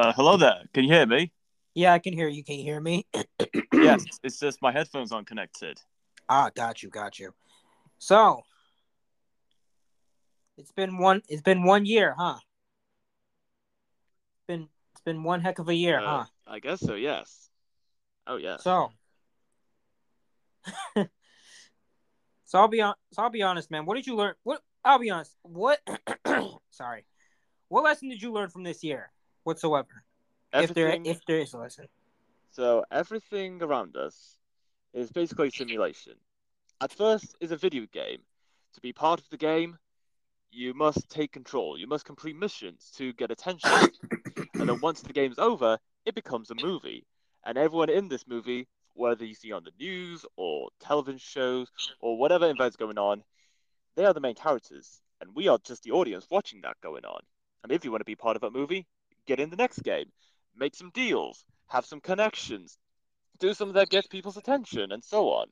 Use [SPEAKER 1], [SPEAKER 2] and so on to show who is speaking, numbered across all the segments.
[SPEAKER 1] Uh, hello there. Can you hear me?
[SPEAKER 2] Yeah, I can hear you. Can you hear me?
[SPEAKER 1] yes. It's just my headphones aren't connected.
[SPEAKER 2] Ah, got you, got you. So it's been one. It's been one year, huh? It's been it's been one heck of a year,
[SPEAKER 3] Uh,
[SPEAKER 2] huh?
[SPEAKER 3] I guess so. Yes. Oh yes.
[SPEAKER 2] So, so I'll be on. So I'll be honest, man. What did you learn? What I'll be honest. What? sorry. What lesson did you learn from this year, whatsoever? If there if there is a lesson.
[SPEAKER 3] So everything around us is basically simulation. At first, is a video game. To be part of the game, you must take control. You must complete missions to get attention. and then once the game's over, it becomes a movie. And everyone in this movie, whether you see on the news or television shows or whatever event's going on, they are the main characters. And we are just the audience watching that going on. And if you want to be part of a movie, get in the next game. Make some deals. Have some connections. Do something that gets people's attention and so on.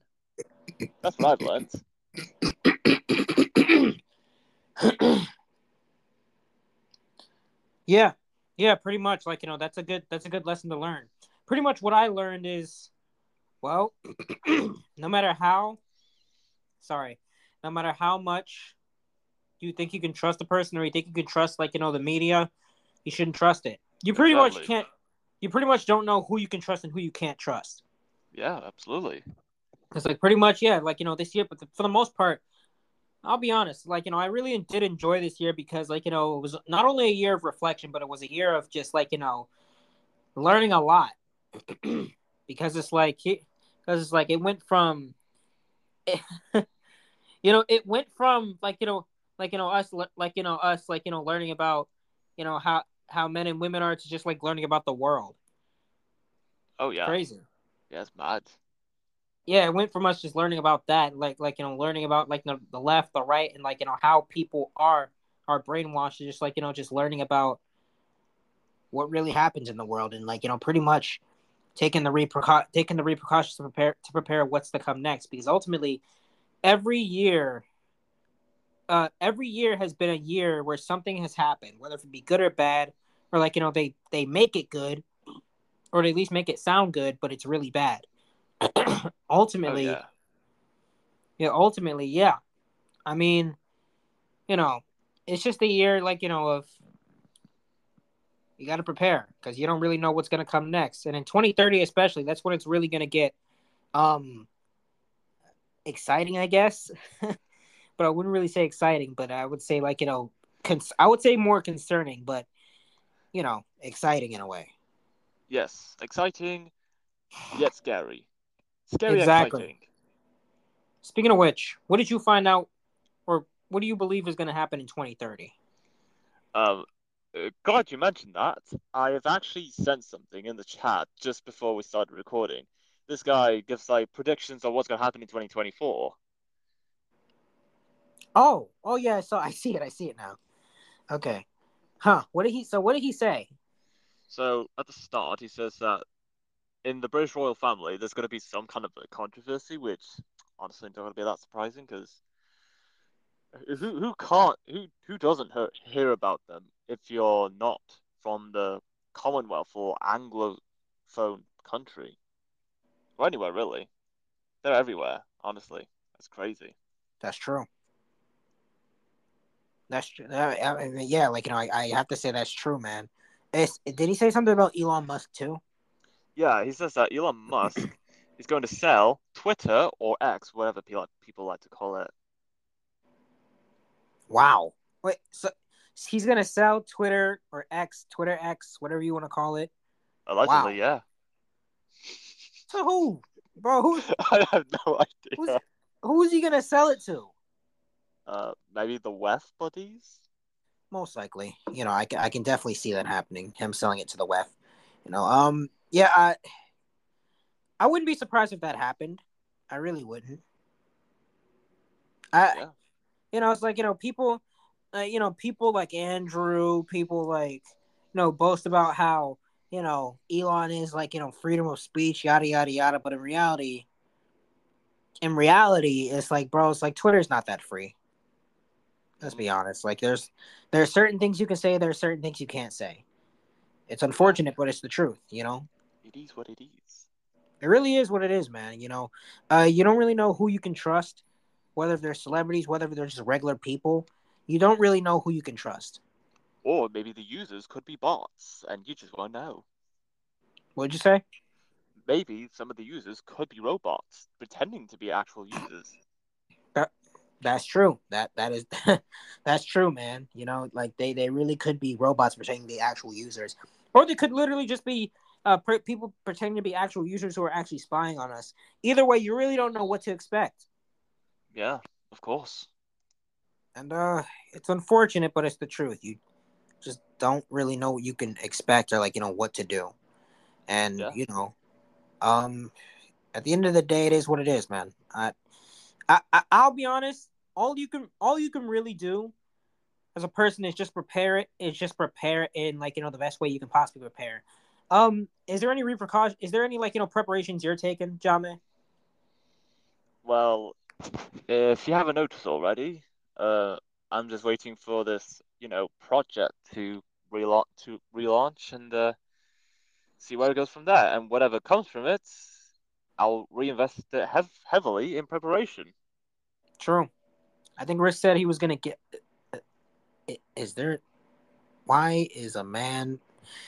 [SPEAKER 3] That's what I've learned.
[SPEAKER 2] Yeah, yeah, pretty much. Like you know, that's a good that's a good lesson to learn. Pretty much what I learned is, well, no matter how, sorry, no matter how much you think you can trust a person or you think you can trust like you know the media, you shouldn't trust it. You pretty much can't. You pretty much don't know who you can trust and who you can't trust.
[SPEAKER 3] Yeah, absolutely.
[SPEAKER 2] It's like pretty much yeah, like you know this year, but for the most part, I'll be honest. Like you know, I really did enjoy this year because like you know it was not only a year of reflection, but it was a year of just like you know learning a lot because it's like because it's like it went from you know it went from like you know like you know us like you know us like you know learning about you know how how men and women are to just like learning about the world.
[SPEAKER 3] Oh yeah.
[SPEAKER 2] Crazy.
[SPEAKER 3] Yeah, it's mad.
[SPEAKER 2] yeah, it went from us just learning about that, like like you know, learning about like the, the left, the right, and like you know how people are are brainwashed, to just like you know, just learning about what really happens in the world, and like you know, pretty much taking the repercu- taking the repercussions to prepare to prepare what's to come next, because ultimately, every year, uh, every year has been a year where something has happened, whether it be good or bad, or like you know, they they make it good, or they at least make it sound good, but it's really bad.
[SPEAKER 3] Oh,
[SPEAKER 2] ultimately,
[SPEAKER 3] yeah.
[SPEAKER 2] yeah, ultimately, yeah. I mean, you know, it's just a year like, you know, of you got to prepare because you don't really know what's going to come next. And in 2030 especially, that's when it's really going to get um exciting, I guess. but I wouldn't really say exciting, but I would say like, you know, cons- I would say more concerning, but you know, exciting in a way.
[SPEAKER 3] Yes. Exciting, yet scary. Scary
[SPEAKER 2] Exactly.
[SPEAKER 3] exciting.
[SPEAKER 2] Speaking of which, what did you find out or what do you believe is going to happen in 2030?
[SPEAKER 3] Um, uh, God, you mentioned that. I have actually sent something in the chat just before we started recording. This guy gives like predictions on what's going to happen in 2024.
[SPEAKER 2] Oh, oh yeah. So I see it. I see it now. Okay. Huh. What did he? So what did he say?
[SPEAKER 3] So at the start, he says that in the British royal family, there's going to be some kind of a controversy, which honestly don't going to be that surprising because who who can't who who doesn't hear, hear about them if you're not from the Commonwealth or Anglophone country or anywhere really? They're everywhere. Honestly, that's crazy.
[SPEAKER 2] That's true. That's true. I- mean, yeah, like you know, I, I have to say that's true, man. It's, did he say something about Elon Musk too?
[SPEAKER 3] Yeah, he says that Elon Musk is going to sell Twitter or X, whatever people people like to call it.
[SPEAKER 2] Wow. Wait. So he's gonna sell Twitter or X, Twitter X, whatever you want to call it.
[SPEAKER 3] Allegedly, yeah.
[SPEAKER 2] To who, bro? Who
[SPEAKER 3] I have no
[SPEAKER 2] who's,
[SPEAKER 3] idea.
[SPEAKER 2] who's he gonna sell it to?
[SPEAKER 3] Uh, maybe the West buddies.
[SPEAKER 2] Most likely, you know, I, I can definitely see that happening. Him selling it to the WEF. You know, um, yeah, I, I wouldn't be surprised if that happened. I really wouldn't. I,
[SPEAKER 3] Yeah.
[SPEAKER 2] you know, it's like you know, people, uh, you know, people like Andrew, people like, you know, boast about how you know Elon is like you know freedom of speech, yada yada yada. But in reality, in reality, it's like, bro, it's like Twitter's not that free. Let's be honest. Like, there's there's certain things you can say, there's certain things you can't say, It's unfortunate, but it's the truth. You know,
[SPEAKER 3] It is what it is.
[SPEAKER 2] it really is what it is, man. You know, uh, you don't really know who you can trust, whether they're celebrities, whether they're just regular people. You don't really know who you can trust.
[SPEAKER 3] Or maybe the users could be bots, and you just won't know.
[SPEAKER 2] What'd you say?
[SPEAKER 3] Maybe some of the users could be robots, pretending to be actual users.
[SPEAKER 2] That's true. That that is that's true, man. You know, like they they really could be robots pretending to be actual users, or they could literally just be uh pre- people pretending to be actual users who are actually spying on us. Either way, you really don't know what to expect,
[SPEAKER 3] Yeah, of course.
[SPEAKER 2] and uh, it's unfortunate, but it's the truth. You just don't really know what you can expect or like you know what to do, and
[SPEAKER 3] Yeah.
[SPEAKER 2] you know, um, at the end of the day, it is what it is, man. I, I, I I'll be honest. All you can, all you can really do as a person is just prepare it. Is just prepare it in like you know the best way you can possibly prepare. Um, is there any repercussion? Is there any like you know preparations you're taking, Jame?
[SPEAKER 3] Well, if you haven't noticed already, uh, I'm just waiting for this, you know, project to relaunch to relaunch and uh, see where it goes from there. And whatever comes from it, I'll reinvest it hev heavily in preparation.
[SPEAKER 2] True. I think Rich said he was gonna get. Is there? Why is a man?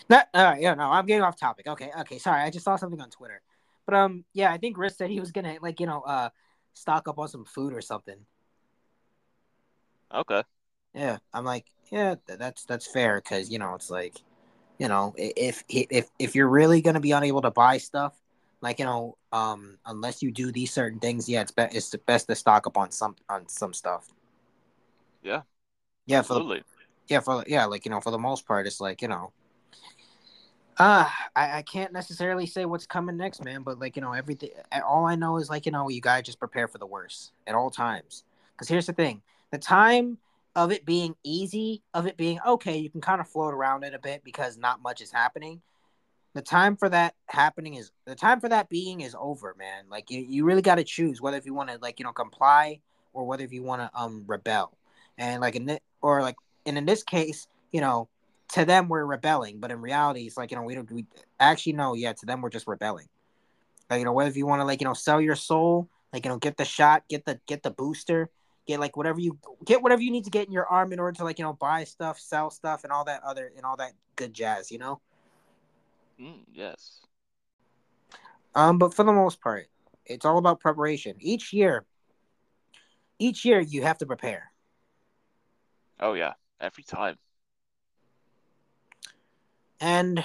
[SPEAKER 2] Not. All right. Yeah. No. I'm getting off topic. Okay. Okay. Sorry. I just saw something on Twitter. But um. Yeah. I think Rich said he was gonna like you know uh stock up on some food or something.
[SPEAKER 3] Okay.
[SPEAKER 2] Yeah. I'm like yeah. th- That's that's fair because you know it's like, you know if if if you're really gonna be unable to buy stuff. Like you know, um, unless you do these certain things, yeah, it's be- it's best to stock up on some on some stuff.
[SPEAKER 3] Yeah.
[SPEAKER 2] Yeah, for the yeah for yeah like you know for the most part it's like you know uh I, I can't necessarily say what's coming next man but like you know everything all i know is like you know you gotta just prepare for the worst at all times because here's the thing the time of it being easy of it being okay you can kind of float around it a bit because not much is happening the time for that happening is the time for that being is over man like you, you really got to choose whether if you want to like you know comply or whether if you want to um rebel and like in it or like and in this case, you know, to them we're rebelling, but in reality, it's like you know we don't we actually no, yeah, to them we're just rebelling. Like you know, whether if you want to like you know sell your soul, like you know, get the shot, get the get the booster, get like whatever you get whatever you need to get in your arm in order to like you know buy stuff, sell stuff, and all that other and all that good jazz, you know.
[SPEAKER 3] Mm, yes.
[SPEAKER 2] Um, but for the most part, it's all about preparation. Each year, each year you have to prepare.
[SPEAKER 3] Oh yeah. Every time.
[SPEAKER 2] and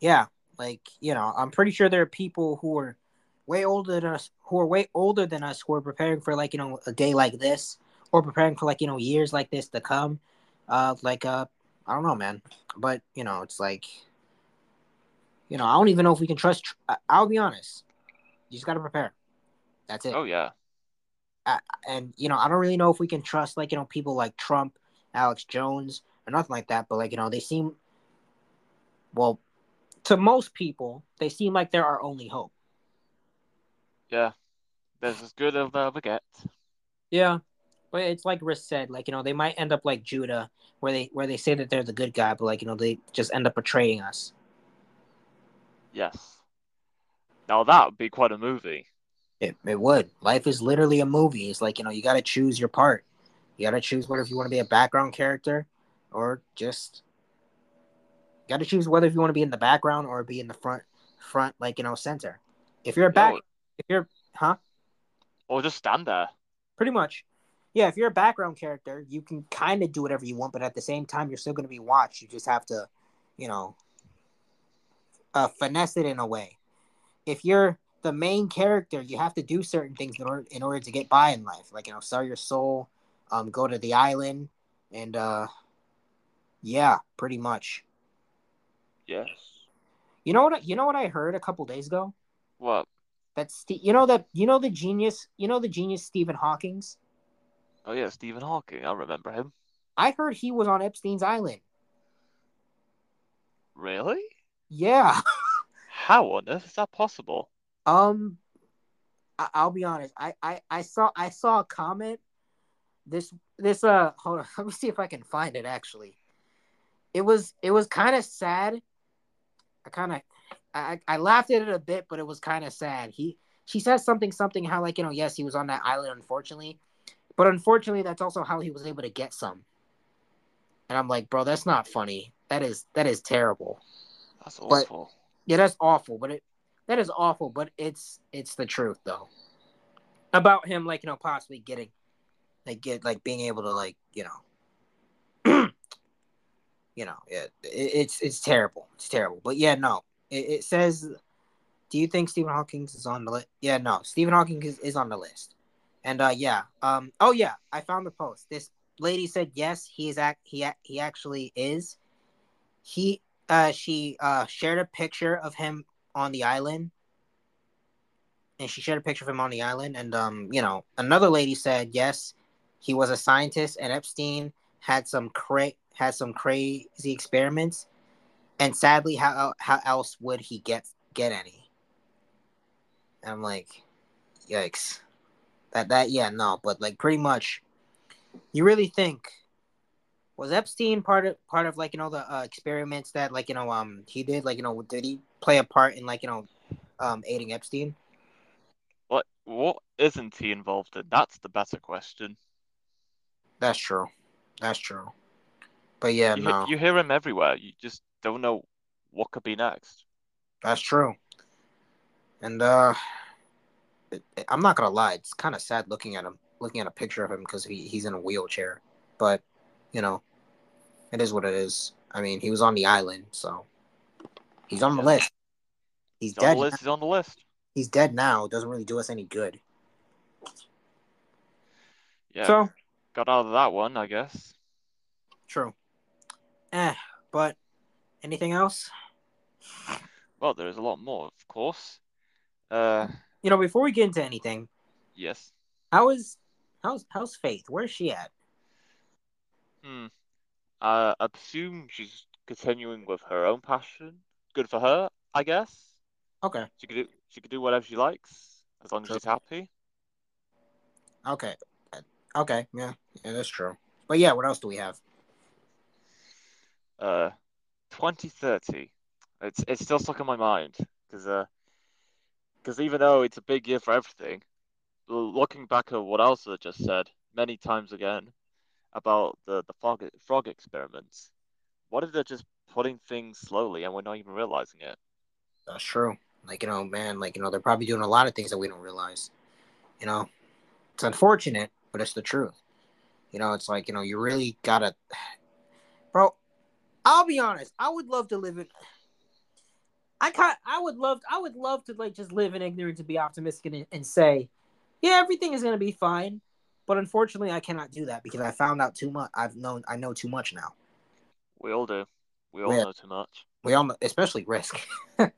[SPEAKER 2] yeah like you know i'm pretty sure there are people who are way older than us who are way older than us who are preparing for like you know a day like this or preparing for like you know years like this to come uh like uh i don't know man but you know it's like you know i don't even know if we can trust tr- I- i'll be honest you just got to prepare that's it
[SPEAKER 3] Oh yeah.
[SPEAKER 2] and you know i don't really know if we can trust like you know people like trump alex jones or nothing like that but like you know they seem well to most people they seem like they're our only hope
[SPEAKER 3] Yeah. There's as good of uh, a get.
[SPEAKER 2] yeah but it's like Riz said like you know they might end up like judah where they where they say that they're the good guy but like you know they just end up betraying us.
[SPEAKER 3] Yes. Now that would be quite a movie.
[SPEAKER 2] it, it would. Life is literally a movie. It's like you know you got to choose your part. You got to choose whether if you want to be a background character or just got to choose whether if you want to be in the background or be in the front front like you know center. If you're a back
[SPEAKER 3] No,
[SPEAKER 2] if you're huh?
[SPEAKER 3] Or just stand there.
[SPEAKER 2] pretty much yeah if you're a background character you can kind of do whatever you want but at the same time you're still going to be watched. You just have to you know uh, finesse it in a way. If you're the main character you have to do certain things in order in order to get by in life. Like you know sell your soul um go to the island and uh yeah pretty much.
[SPEAKER 3] Yes.
[SPEAKER 2] you know what I- you know what i heard a couple days ago?
[SPEAKER 3] What?
[SPEAKER 2] That's Ste- you know that you know the genius you know the genius stephen hawking's
[SPEAKER 3] Oh yeah, Stephen Hawking. I remember him.
[SPEAKER 2] i heard he was on epstein's island
[SPEAKER 3] Really?
[SPEAKER 2] yeah
[SPEAKER 3] How on earth is that possible?
[SPEAKER 2] Um, I- I'll be honest. I, I I saw I saw a comment. This this uh hold on. Let me see if I can find it. Actually, it was it was kind of sad. I kind of I, I laughed at it a bit, but it was kind of sad. He she says something something how like you know yes he was on that island unfortunately, but unfortunately that's also how he was able to get some. And I'm like, bro, that's not funny. That is that is terrible.
[SPEAKER 3] That's
[SPEAKER 2] But-
[SPEAKER 3] awful.
[SPEAKER 2] Yeah, that's awful. But it that is awful. But it's it's the truth though. About him, like you know, possibly getting, like get like being able to like you know, you know, it, it, it's it's terrible. It's terrible. But yeah, no, it, it says. Do you think Stephen Hawking is on the list? Yeah, no, Stephen Hawking is, is on the list. And uh, yeah, um, oh yeah, I found the post. This lady said yes, he is act he he actually is. He uh she uh shared a picture of him on the island. And she shared a picture of him on the island. And um you know another lady said yes he was a scientist and epstein had some cra- had some crazy experiments. And sadly how how else would he get get any? And i'm like yikes that that yeah no but like pretty much you really think was Epstein part of part of like you know the uh, experiments that like you know um he did like you know did he play a part in like you know um aiding Epstein?
[SPEAKER 3] What what isn't he involved in? That's the better question.
[SPEAKER 2] That's true. That's true. But yeah,
[SPEAKER 3] You,
[SPEAKER 2] no,
[SPEAKER 3] you hear him everywhere. You just don't know what could be next.
[SPEAKER 2] that's true. And uh, I'm not gonna lie, it's kind of sad looking at him, looking at a picture of him because he, he's in a wheelchair. But you know, it is what it is. I mean, he was on the island, so he's on the list. He's
[SPEAKER 3] He's on
[SPEAKER 2] dead.
[SPEAKER 3] the list. He's on the list.
[SPEAKER 2] He's dead now. It doesn't really do us any good.
[SPEAKER 3] Yeah,
[SPEAKER 2] So
[SPEAKER 3] got out of that one, I guess.
[SPEAKER 2] True. Eh, but anything else?
[SPEAKER 3] Well, there is a lot more, of course. Uh,
[SPEAKER 2] You know, before we get into anything,
[SPEAKER 3] yes.
[SPEAKER 2] how is how's how's Faith? Where's she at?
[SPEAKER 3] Hmm. Uh, I assume she's continuing with her own passion. Good for her, I guess.
[SPEAKER 2] Okay,
[SPEAKER 3] She could do she could do whatever she likes as long as she's happy.
[SPEAKER 2] okay, okay. Yeah, yeah, that's true. But yeah, what else do we have?
[SPEAKER 3] Uh, 2030. It's it's still stuck in my mind because uh, because even though it's a big year for everything, looking back at what else I just said many times again about the the frog frog experiments, what if they're just putting things slowly and we're not even realizing it?
[SPEAKER 2] That's true. Like you know, man, like you know, they're probably doing a lot of things that we don't realize. You know, it's unfortunate, but it's the truth. You know, it's like you know, you really gotta, bro. I'll be honest. I would love to live in. I kind. I would love. I would love to like just live in ignorance and be optimistic and, and say, yeah, everything is gonna be fine. But unfortunately, I cannot do that because I found out too much. I've known. I know too much now.
[SPEAKER 3] We all do. We all
[SPEAKER 2] Yeah.
[SPEAKER 3] know too much.
[SPEAKER 2] We all, know, especially risk.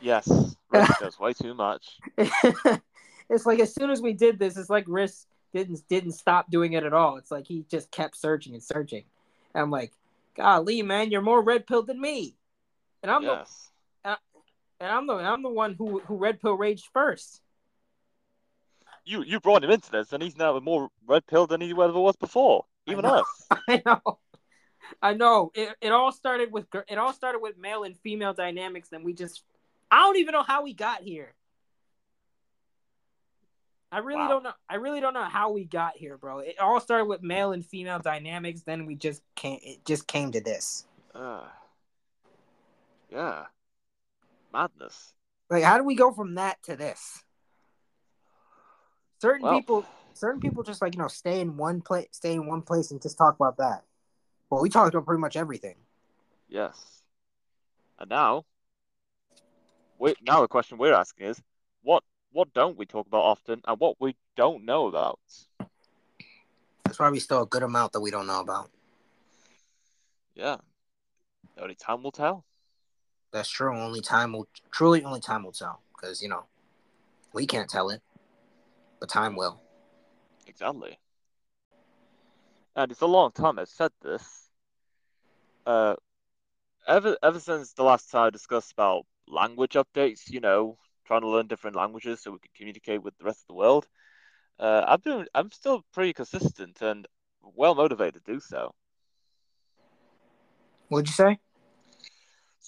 [SPEAKER 3] Yes, Risk does way too much.
[SPEAKER 2] it's like as soon as we did this, it's like Risk didn't didn't stop doing it at all. It's like he just kept searching and searching. And I'm like, golly, man, you're more red pilled than me. And I'm
[SPEAKER 3] Yes.
[SPEAKER 2] And I'm the I'm the one who who red pill raged first.
[SPEAKER 3] You you brought him into this, and he's now more red pill than he ever was before. Even
[SPEAKER 2] know.
[SPEAKER 3] us.
[SPEAKER 2] I know. I know. It, it all started with it all started with male and female dynamics, and we just I don't even know how we got here. I really
[SPEAKER 3] Wow.
[SPEAKER 2] don't know. I really don't know how we got here, bro. It all started with male and female dynamics. Then we just came. It just came to this.
[SPEAKER 3] Uh, yeah. Madness.
[SPEAKER 2] Like, how do we go from that to this? Certain
[SPEAKER 3] Well-
[SPEAKER 2] people, certain people just like you know stay in one place, stay in one place, and just talk about that. Well, we talked about pretty much everything.
[SPEAKER 3] Yes. And now, we now the question we're asking is, what what don't we talk about often, and what we don't know about?
[SPEAKER 2] There's probably still a good amount that we don't know about.
[SPEAKER 3] Yeah. Only time will tell.
[SPEAKER 2] That's true. Only time will truly only time will tell. Because you know, we can't tell it, but time will.
[SPEAKER 3] Exactly. And it's a long time I've said this. Uh, ever ever since the last time I discussed about language updates, you know, trying to learn different languages so we can communicate with the rest of the world. Uh, I've been I'm still pretty consistent and well motivated to do so.
[SPEAKER 2] What'd you say?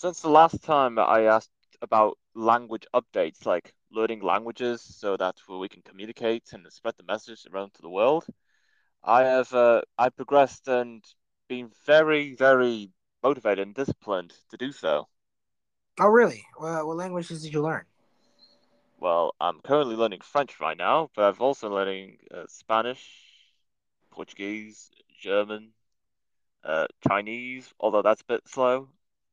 [SPEAKER 3] Since the last time I asked about language updates, like learning languages so that we can communicate and spread the message around to the world, I have uh, I progressed and been very, very motivated and disciplined to do so.
[SPEAKER 2] Oh, really? Well, what languages did you learn?
[SPEAKER 3] Well, I'm currently learning French right now, but I've also learning uh, Spanish, Portuguese, German, uh, Chinese, although that's a bit slow.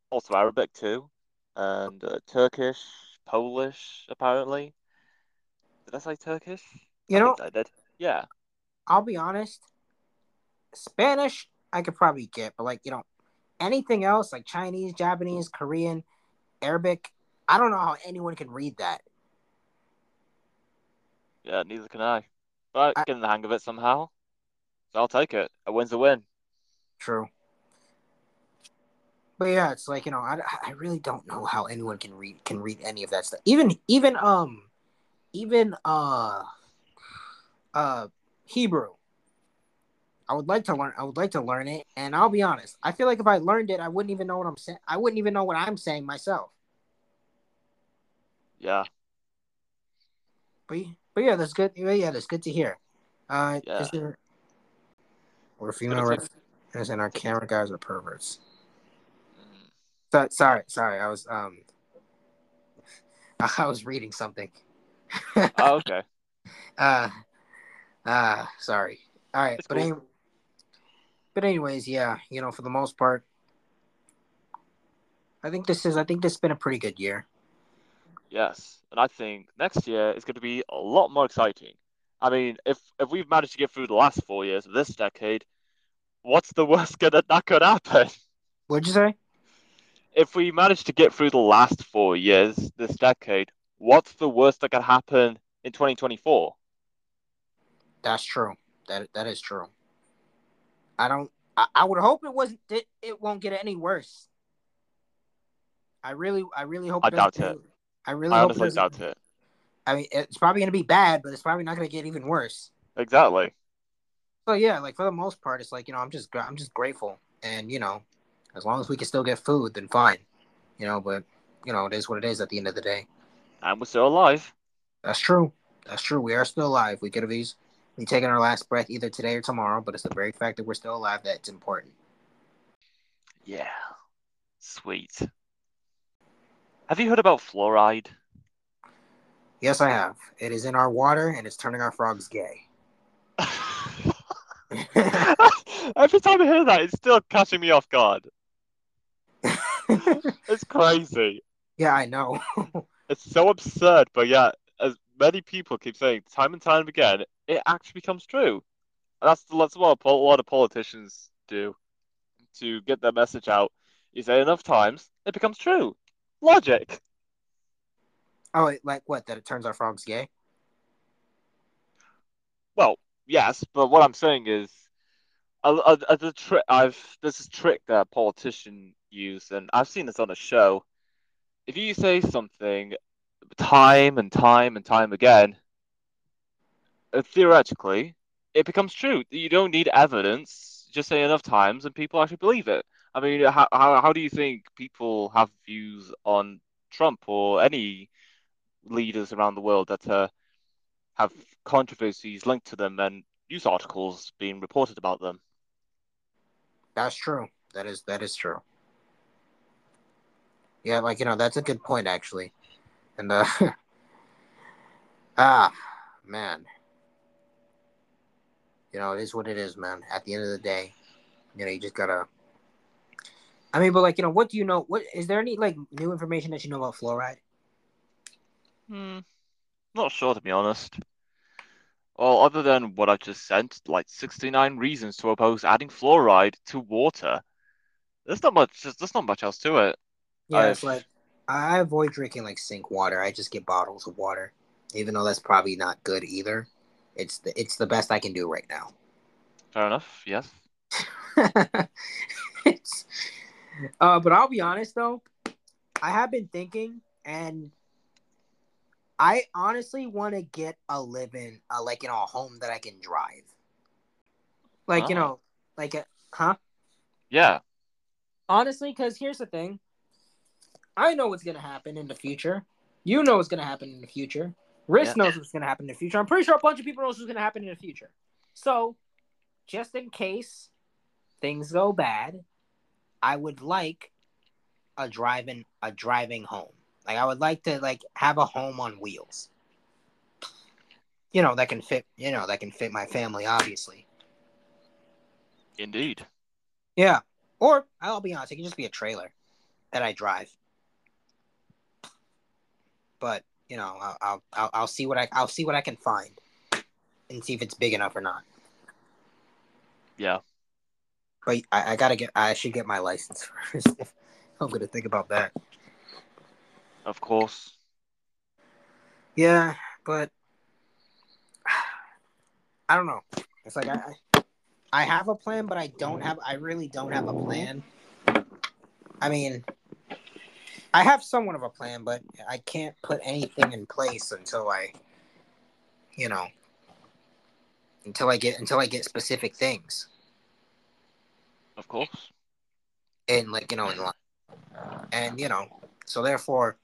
[SPEAKER 3] Also Arabic too, and uh, Turkish, Polish, apparently. Did I say Turkish?
[SPEAKER 2] You
[SPEAKER 3] I
[SPEAKER 2] know,
[SPEAKER 3] I did. Yeah.
[SPEAKER 2] I'll be honest. Spanish, I could probably get, but like you know, anything else like Chinese, Japanese, Korean, Arabic, I don't know how anyone can read that.
[SPEAKER 3] Yeah, neither can I. But
[SPEAKER 2] I-
[SPEAKER 3] getting the hang of it somehow. So I'll take it. A win's a win.
[SPEAKER 2] True. But yeah, it's like you know, I, I really don't know how anyone can read can read any of that stuff. Even even um, even uh, uh, Hebrew. I would like to learn. I would like to learn it, and I'll be honest. I feel like if I learned it, I wouldn't even know what I'm saying. I wouldn't even know what I'm saying myself.
[SPEAKER 3] Yeah.
[SPEAKER 2] But but yeah, that's good. Yeah, that's good to hear. Uh,
[SPEAKER 3] Yeah.
[SPEAKER 2] is there? We're female references, and our camera guys are perverts. So, sorry, sorry. I was um, I was reading something.
[SPEAKER 3] Oh, okay.
[SPEAKER 2] uh, uh, sorry. All right,
[SPEAKER 3] It's
[SPEAKER 2] but
[SPEAKER 3] cool.
[SPEAKER 2] any, but anyways, yeah, you know, for the most part, I think this is. I think this has been a pretty good year.
[SPEAKER 3] Yes, and I think next year is going to be a lot more exciting. I mean, if if we've managed to get through the last four years of this decade, what's the worst gonna that could happen?
[SPEAKER 2] What'd you say?
[SPEAKER 3] If we manage to get through the last four years this decade, what's the worst that could happen in 2024?
[SPEAKER 2] That's true. That that is true. I don't. I, I would hope it wasn't. It, it won't get any worse. I really, I really hope.
[SPEAKER 3] I
[SPEAKER 2] it
[SPEAKER 3] doubt
[SPEAKER 2] it. I really
[SPEAKER 3] I honestly doubt it.
[SPEAKER 2] I mean, it's probably going to be bad, but it's probably not going to get even worse.
[SPEAKER 3] Exactly.
[SPEAKER 2] So yeah, like for the most part, it's like you know, I'm just, I'm just grateful, and you know, as long as we can still get food, then fine, you know. But you know, it is what it is at the end of the day.
[SPEAKER 3] And we're still alive.
[SPEAKER 2] That's true. That's true. We are still alive. We could have easily be taking our last breath either today or tomorrow, but it's the very fact that we're still alive that's important.
[SPEAKER 3] Yeah. Sweet. Have you heard about fluoride?
[SPEAKER 2] Yes, I have. It is in our water, and it's turning our frogs gay.
[SPEAKER 3] Every time I hear that, it's still catching me off guard. It's crazy.
[SPEAKER 2] yeah, I know.
[SPEAKER 3] It's so absurd, but yeah, as many people keep saying time and time again, it actually becomes true. And that's that's what a lot of politicians do to get their message out. You say enough times, it becomes true. Logic.
[SPEAKER 2] oh, like what? That it turns our frogs gay?
[SPEAKER 3] Well, yes, but what I'm saying is, a, a, a, the trick I've this is trick that a politician use, and I've seen this on a show. If you say something time and time and time again, uh, theoretically, it becomes true. You don't need evidence. Just say enough times, and people actually believe it. I mean, how how, how do you think people have views on Trump or any leaders around the world that uh, have controversies linked to them and news articles being reported about them?
[SPEAKER 2] That's true. That is that is true. Yeah, like you know, that's a good point actually. And uh ah man. You know, it is what it is, man. At the end of the day, you know, you just gotta I mean, but like, you know, what do you know? What is there any like new information that you know about fluoride?
[SPEAKER 3] Hmm, not sure to be honest. Well, other than what I've just sent, like 69 reasons to oppose adding fluoride to water. There's not much. There's not much else to it.
[SPEAKER 2] Yeah, it's
[SPEAKER 3] I've-
[SPEAKER 2] like I avoid drinking like sink water. I just get bottles of water, even though that's probably not good either. It's the it's the best I can do right now.
[SPEAKER 3] Fair enough. Yes.
[SPEAKER 2] it's, uh, but I'll be honest though, I have been thinking, and I honestly want to get a living, uh, like you know, a home that I can drive. Like you
[SPEAKER 3] Oh.
[SPEAKER 2] know, like a, huh?
[SPEAKER 3] Yeah.
[SPEAKER 2] Honestly, because here's the thing. I know what's gonna happen in the future. You know what's gonna happen in the future. Riss
[SPEAKER 3] Yeah.
[SPEAKER 2] knows what's gonna happen in the future. I'm pretty sure a bunch of people knows what's gonna happen in the future. So, just in case things go bad, I would like a driving a driving home. Like I would like to like have a home on wheels. You know that can fit. You know that can fit my family, obviously.
[SPEAKER 3] Indeed.
[SPEAKER 2] Yeah. Or I'll be honest, it can just be a trailer that I drive. But you know, I'll I'll I'll, I'll see what I I'll see what I can find, and see if it's big enough or not.
[SPEAKER 3] Yeah.
[SPEAKER 2] But I, I gotta get I should get my license first. I'm gonna think about that.
[SPEAKER 3] Of course.
[SPEAKER 2] Yeah, but I don't know. It's like I I- I have a plan, but I don't have I really don't have a plan. I mean, I have somewhat of a plan, but I can't put anything in place until I you know until I get until I get specific things.
[SPEAKER 3] Of course.
[SPEAKER 2] in like you know in line and you know so therefore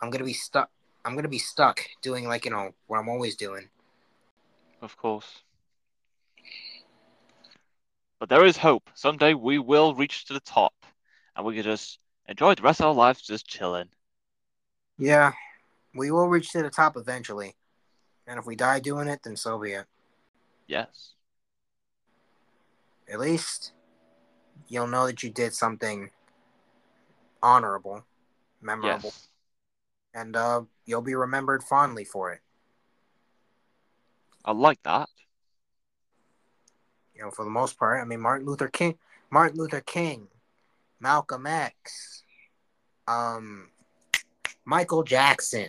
[SPEAKER 2] i'm gonna be stuck i'm gonna be stuck doing like you know what i'm always doing
[SPEAKER 3] Of course. But there is hope. Someday we will reach to the top and we can just enjoy the rest of our lives just chilling.
[SPEAKER 2] yeah we will reach to the top eventually and if we die doing it then so be it
[SPEAKER 3] Yes.
[SPEAKER 2] at least you'll know that you did something honorable memorable
[SPEAKER 3] Yes.
[SPEAKER 2] and uh you'll be remembered fondly for it
[SPEAKER 3] I like that.
[SPEAKER 2] you know for the most part i mean martin luther king martin luther king malcolm x um michael jackson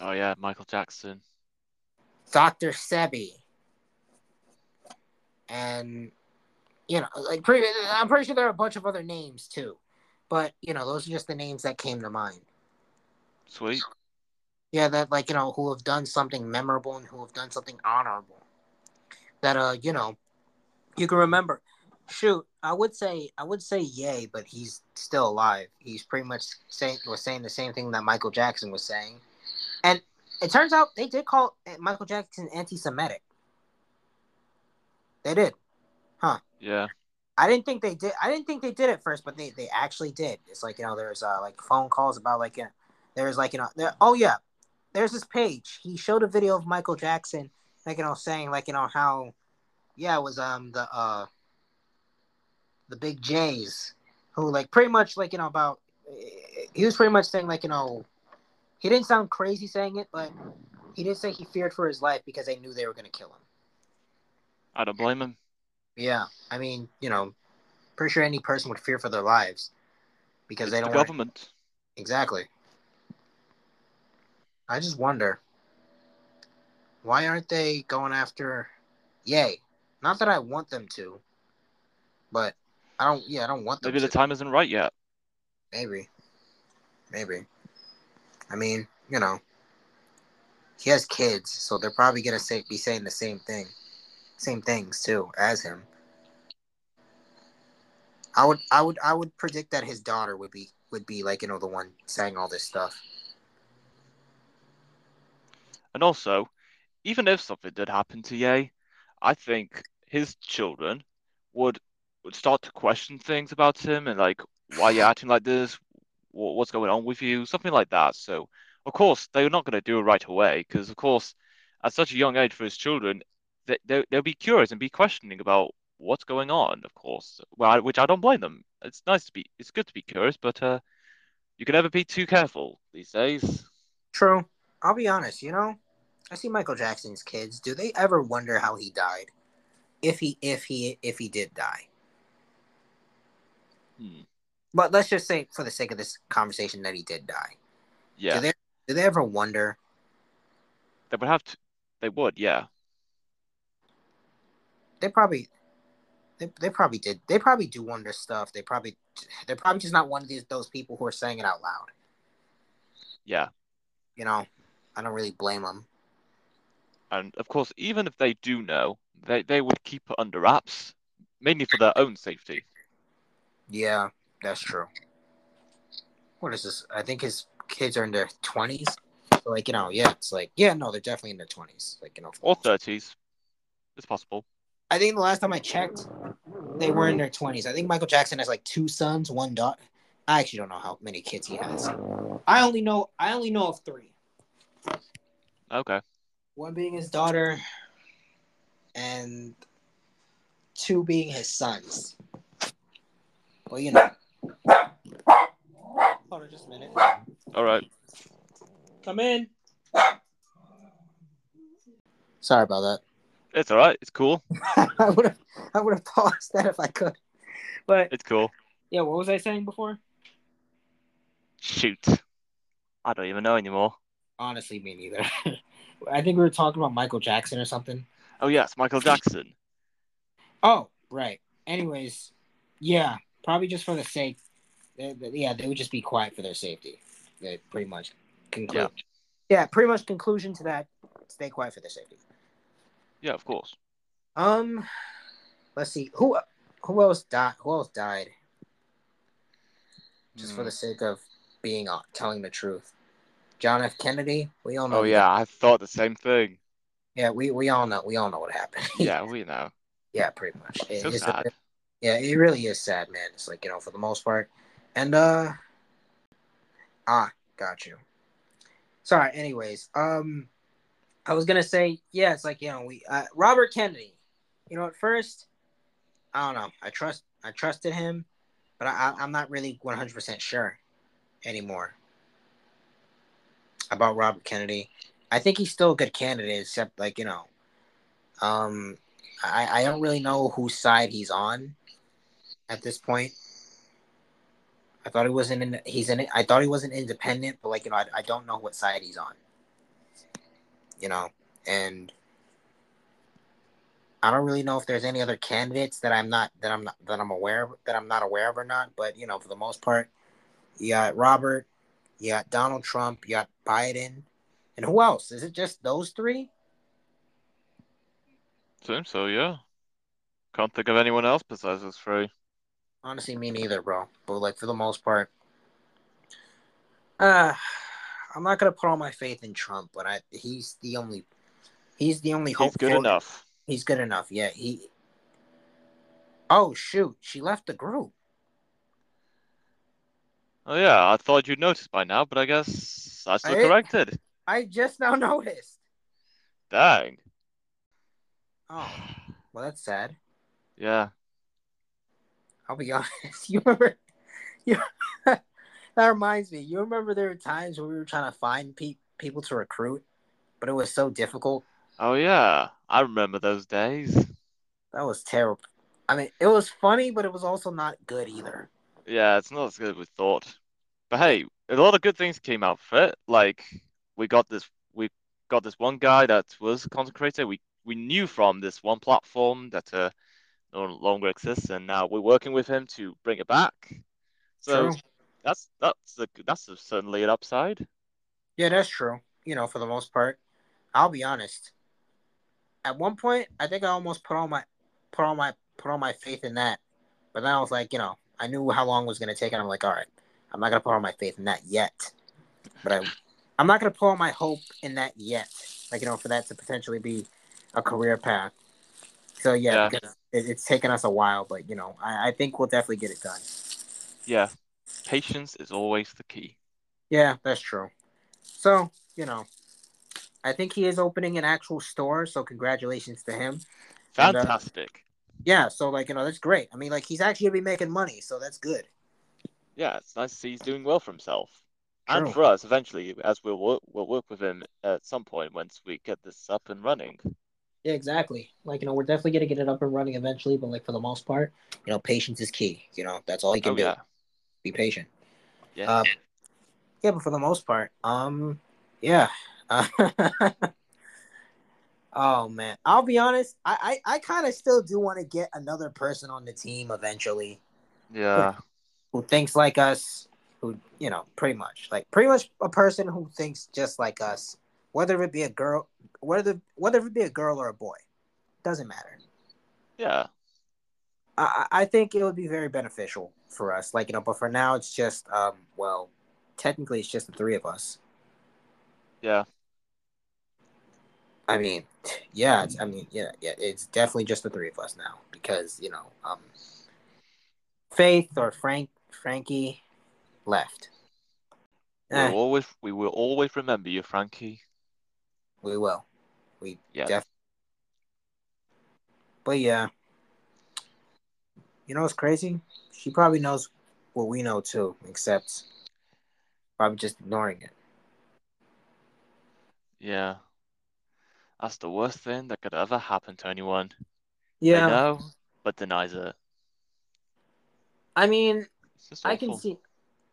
[SPEAKER 3] Oh yeah, Michael Jackson.
[SPEAKER 2] Dr. Sebi. And you know, like pretty, I'm pretty sure there are a bunch of other names too. But, you know, those are just the names that came to mind.
[SPEAKER 3] Sweet.
[SPEAKER 2] Yeah, that like, you know, who have done something memorable and who have done something honorable. That uh, you know, you can remember. Shoot, I would say I would say Ye, but he's still alive. He's pretty much saying was saying the same thing that Michael Jackson was saying. And it turns out they did call Michael Jackson anti-Semitic. They did. Huh?
[SPEAKER 3] Yeah.
[SPEAKER 2] I didn't think they did. I didn't think they did at first, but they, they actually did. It's like you know, there's uh, like phone calls about like you know, there's like you know, there, oh yeah, there's this page. He showed a video of Michael Jackson, like you know, saying like you know how, yeah, it was um the uh, the big J's, who like pretty much like you know about, he was pretty much saying like you know, he didn't sound crazy saying it, but he did say he feared for his life because they knew they were gonna kill him.
[SPEAKER 3] I don't blame him.
[SPEAKER 2] Yeah, I mean, you know, pretty sure any person would fear for their lives because
[SPEAKER 3] It's
[SPEAKER 2] they don't want
[SPEAKER 3] government.
[SPEAKER 2] exactly. I just wonder why aren't they going after Ye? Not that I want them to, but I don't. Yeah, I don't want
[SPEAKER 3] Maybe the
[SPEAKER 2] to.
[SPEAKER 3] time isn't right yet.
[SPEAKER 2] Maybe, maybe. I mean, you know, he has kids, so they're probably gonna say be saying the same thing, same things too as him. I would, I would, I would predict that his daughter would be would be like you know the one saying all this stuff.
[SPEAKER 3] And also, even if something did happen to Ye, I think his children would start to question things about him and like, why you're you acting like this? What's going on with you? Something like that. So, of course, they're not going to do it right away because, of course, at such a young age for his children, they, they, they'll be curious and be questioning about what's going on, of course. Well, which I don't blame them. It's nice to be, it's good to be curious, but uh, you can never be too careful these days.
[SPEAKER 2] True. I'll be honest. You know, I see Michael Jackson's kids. Do they ever wonder how he died? If he, if he, if he did die.
[SPEAKER 3] Hmm.
[SPEAKER 2] But let's just say, for the sake of this conversation, that he did die.
[SPEAKER 3] Yeah,
[SPEAKER 2] Do they, do they ever wonder?
[SPEAKER 3] they would have to, they would, yeah.
[SPEAKER 2] They probably, they, they probably did. They probably do wonder stuff. They probably, they're probably just not one of these those people who are saying it out loud.
[SPEAKER 3] Yeah.
[SPEAKER 2] You know, I don't really blame them.
[SPEAKER 3] And of course, even if they do know, they, they would keep it under wraps, mainly for their own safety.
[SPEAKER 2] Yeah, that's true. What is this? I think his kids are in their twenties. So like you know, yeah, it's like yeah, no, they're definitely in their twenties. Like you know,
[SPEAKER 3] Or 30s. It's possible.
[SPEAKER 2] I think the last time I checked, they were in their twenties. I think Michael Jackson has like two sons, one daughter. I actually don't know how many kids he has. I only know I only know of three.
[SPEAKER 3] Okay.
[SPEAKER 2] One being his daughter, and two being his sons. Well, you know. Hold on just a minute.
[SPEAKER 3] All right.
[SPEAKER 2] Come in. Sorry about that.
[SPEAKER 3] It's all right. It's cool.
[SPEAKER 2] I would have I would have paused that if I could. But
[SPEAKER 3] It's cool.
[SPEAKER 2] yeah, what was I saying before?
[SPEAKER 3] Shoot. I don't even know anymore.
[SPEAKER 2] Honestly, me neither. I think we were talking about Michael Jackson or something.
[SPEAKER 3] Oh, yes, Michael Jackson.
[SPEAKER 2] Oh, right. Anyways, yeah, probably just for the sake. they- they- Yeah, they would just be quiet for their safety. They pretty much conclude. Yeah. pretty much conclusion to that. Stay quiet for their safety.
[SPEAKER 3] Yeah, of course.
[SPEAKER 2] Um, let's see who who else died. Who else died? Just for
[SPEAKER 3] Hmm.
[SPEAKER 2] the sake of being uh, telling the truth. John F. Kennedy. We all know.
[SPEAKER 3] Oh, yeah, I thought the same thing.
[SPEAKER 2] Yeah, we, we all know. We all know what happened.
[SPEAKER 3] Yeah, we know.
[SPEAKER 2] yeah, pretty much. It-
[SPEAKER 3] So sad.
[SPEAKER 2] Yeah, it really is sad, man. It's like you know, for the most part, and uh, ah, got you. Sorry. Anyways, um, I was gonna say, yeah, it's like you know, we uh, Robert Kennedy. You know, at first, I don't know. I trust, I trusted him, but I, I I'm not really 100 percent sure anymore about Robert Kennedy. I think he's still a good candidate, except like you know, um, I I don't really know whose side he's on at this point. I thought he wasn't in. He's in. I thought he wasn't independent, but like you know, I, I don't know what side he's on. You know, and I don't really know if there's any other candidates that I'm not that I'm not that I'm aware of that I'm not aware of or not. But you know, for the most part, you got Robert, you got Donald Trump, you got Biden, and who else? Is it just those three?
[SPEAKER 3] Seems so, yeah. Can't think of anyone else besides those three.
[SPEAKER 2] Honestly, me neither, bro. But like for the most part, uh, I'm not gonna put all my faith in Trump, but I he's the only he's the only hope.
[SPEAKER 3] He's good enough.
[SPEAKER 2] He's good enough. Yeah, he. Oh shoot, she left the group.
[SPEAKER 3] Oh, yeah, I thought you'd noticed by now, but I guess I stood
[SPEAKER 2] I-
[SPEAKER 3] corrected.
[SPEAKER 2] I just now noticed.
[SPEAKER 3] Dang.
[SPEAKER 2] Oh, well, that's sad.
[SPEAKER 3] Yeah.
[SPEAKER 2] I'll be honest. You remember? You that reminds me. You remember there were times when we were trying to find pe- people to recruit, but it was so difficult.
[SPEAKER 3] Oh, yeah. I remember those days.
[SPEAKER 2] That was terrible. I mean, it was funny, but it was also not good either.
[SPEAKER 3] Yeah, it's not as good as we thought. But hey, a lot of good things came out of it. Like we got this we got this one guy that was a content creator. We we knew from this one platform that uh, no longer exists, and now we're working with him to bring it back. So
[SPEAKER 2] True.
[SPEAKER 3] that's that's the that's a, certainly an upside.
[SPEAKER 2] Yeah, that's true. You know, for the most part, I'll be honest. At one point, I think I almost put all my put all my put all my faith in that, but then I was like, you know, I knew how long it was gonna take, and I'm like, all right, I'm not gonna put all my faith in that yet. But I, I'm not gonna put all my hope in that yet. Like you know, for that to potentially be a career path. So yeah,
[SPEAKER 3] Yeah.
[SPEAKER 2] it, it's taken us a while, but you know, I, I think we'll definitely get it done.
[SPEAKER 3] Yeah, patience is always the key.
[SPEAKER 2] Yeah, that's true. So, you know, I think he is opening an actual store, so congratulations to him. And, uh,
[SPEAKER 3] Fantastic.
[SPEAKER 2] Yeah, so like, you know, that's great. I mean, like he's actually gonna be making money, so that's good.
[SPEAKER 3] Yeah, it's nice to see he's doing well for himself. And
[SPEAKER 2] True.
[SPEAKER 3] for us, eventually, as we'll work, we'll work with him at some point once we get this up and running.
[SPEAKER 2] Yeah, exactly. Like, you know, we're definitely gonna get it up and running eventually, but like for the most part, you know, patience is key. You know, that's all you can
[SPEAKER 3] Oh
[SPEAKER 2] do.
[SPEAKER 3] yeah,
[SPEAKER 2] Be patient.
[SPEAKER 3] yeah.
[SPEAKER 2] Um, yeah, but for the most part, um, yeah. oh man, I'll be honest. I I, I kind of still do want to get another person on the team eventually.
[SPEAKER 3] Yeah.
[SPEAKER 2] who thinks like us, who you know, pretty much like pretty much a person who thinks just like us, whether it be a girl, whether whether it be a girl or a boy, doesn't matter.
[SPEAKER 3] Yeah.
[SPEAKER 2] I I think it would be very beneficial for us. Like you know, but for now it's just um well, technically it's just the three of us.
[SPEAKER 3] Yeah.
[SPEAKER 2] I mean, yeah, it's, I mean, yeah, yeah, it's definitely just the three of us now because you know, um, Faith or Frank, Frankie, left. Eh,
[SPEAKER 3] We'll always we will always remember you, Frankie.
[SPEAKER 2] We will, we
[SPEAKER 3] Yeah.
[SPEAKER 2] def- But yeah, you know what's crazy? She probably knows what we know too, except probably just ignoring it.
[SPEAKER 3] Yeah. That's the worst thing that could ever happen to anyone.
[SPEAKER 2] Yeah,
[SPEAKER 3] They know, but denies it.
[SPEAKER 2] I mean, I can see.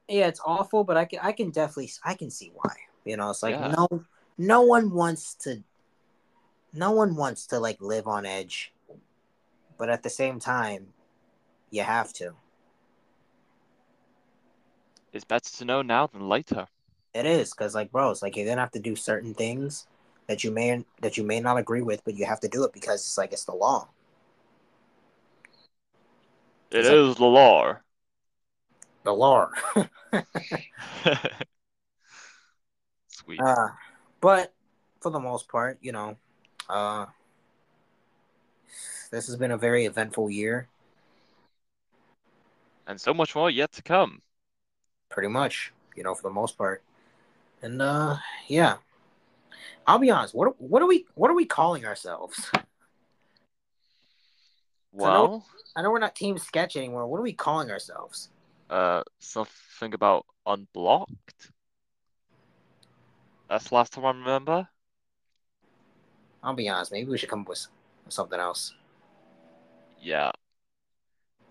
[SPEAKER 2] Yeah, it's awful, but I can I can definitely I can see why. You know, it's like
[SPEAKER 3] Yeah.
[SPEAKER 2] no no one wants to no one wants to like live on edge. But at the same time, you have to.
[SPEAKER 3] It's better to know now than later.
[SPEAKER 2] It is cuz like bro, it's like you're going to have to do certain things that you may that you may not agree with, but you have to do it because it's like it's the law.
[SPEAKER 3] It
[SPEAKER 2] Is that-
[SPEAKER 3] is the law.
[SPEAKER 2] The law.
[SPEAKER 3] Sweet.
[SPEAKER 2] Uh, but for the most part, you know, uh, this has been a very eventful year,
[SPEAKER 3] and so much more yet to come.
[SPEAKER 2] pretty much, you know, for the most part. And uh, yeah, I'll be honest. What what are we what are we calling ourselves?
[SPEAKER 3] Well,
[SPEAKER 2] I know we're not Team Sketch anymore. What are we calling ourselves?
[SPEAKER 3] uh, something about unblocked. That's the last time I remember.
[SPEAKER 2] I'll be honest. Maybe we should come up with something else.
[SPEAKER 3] Yeah.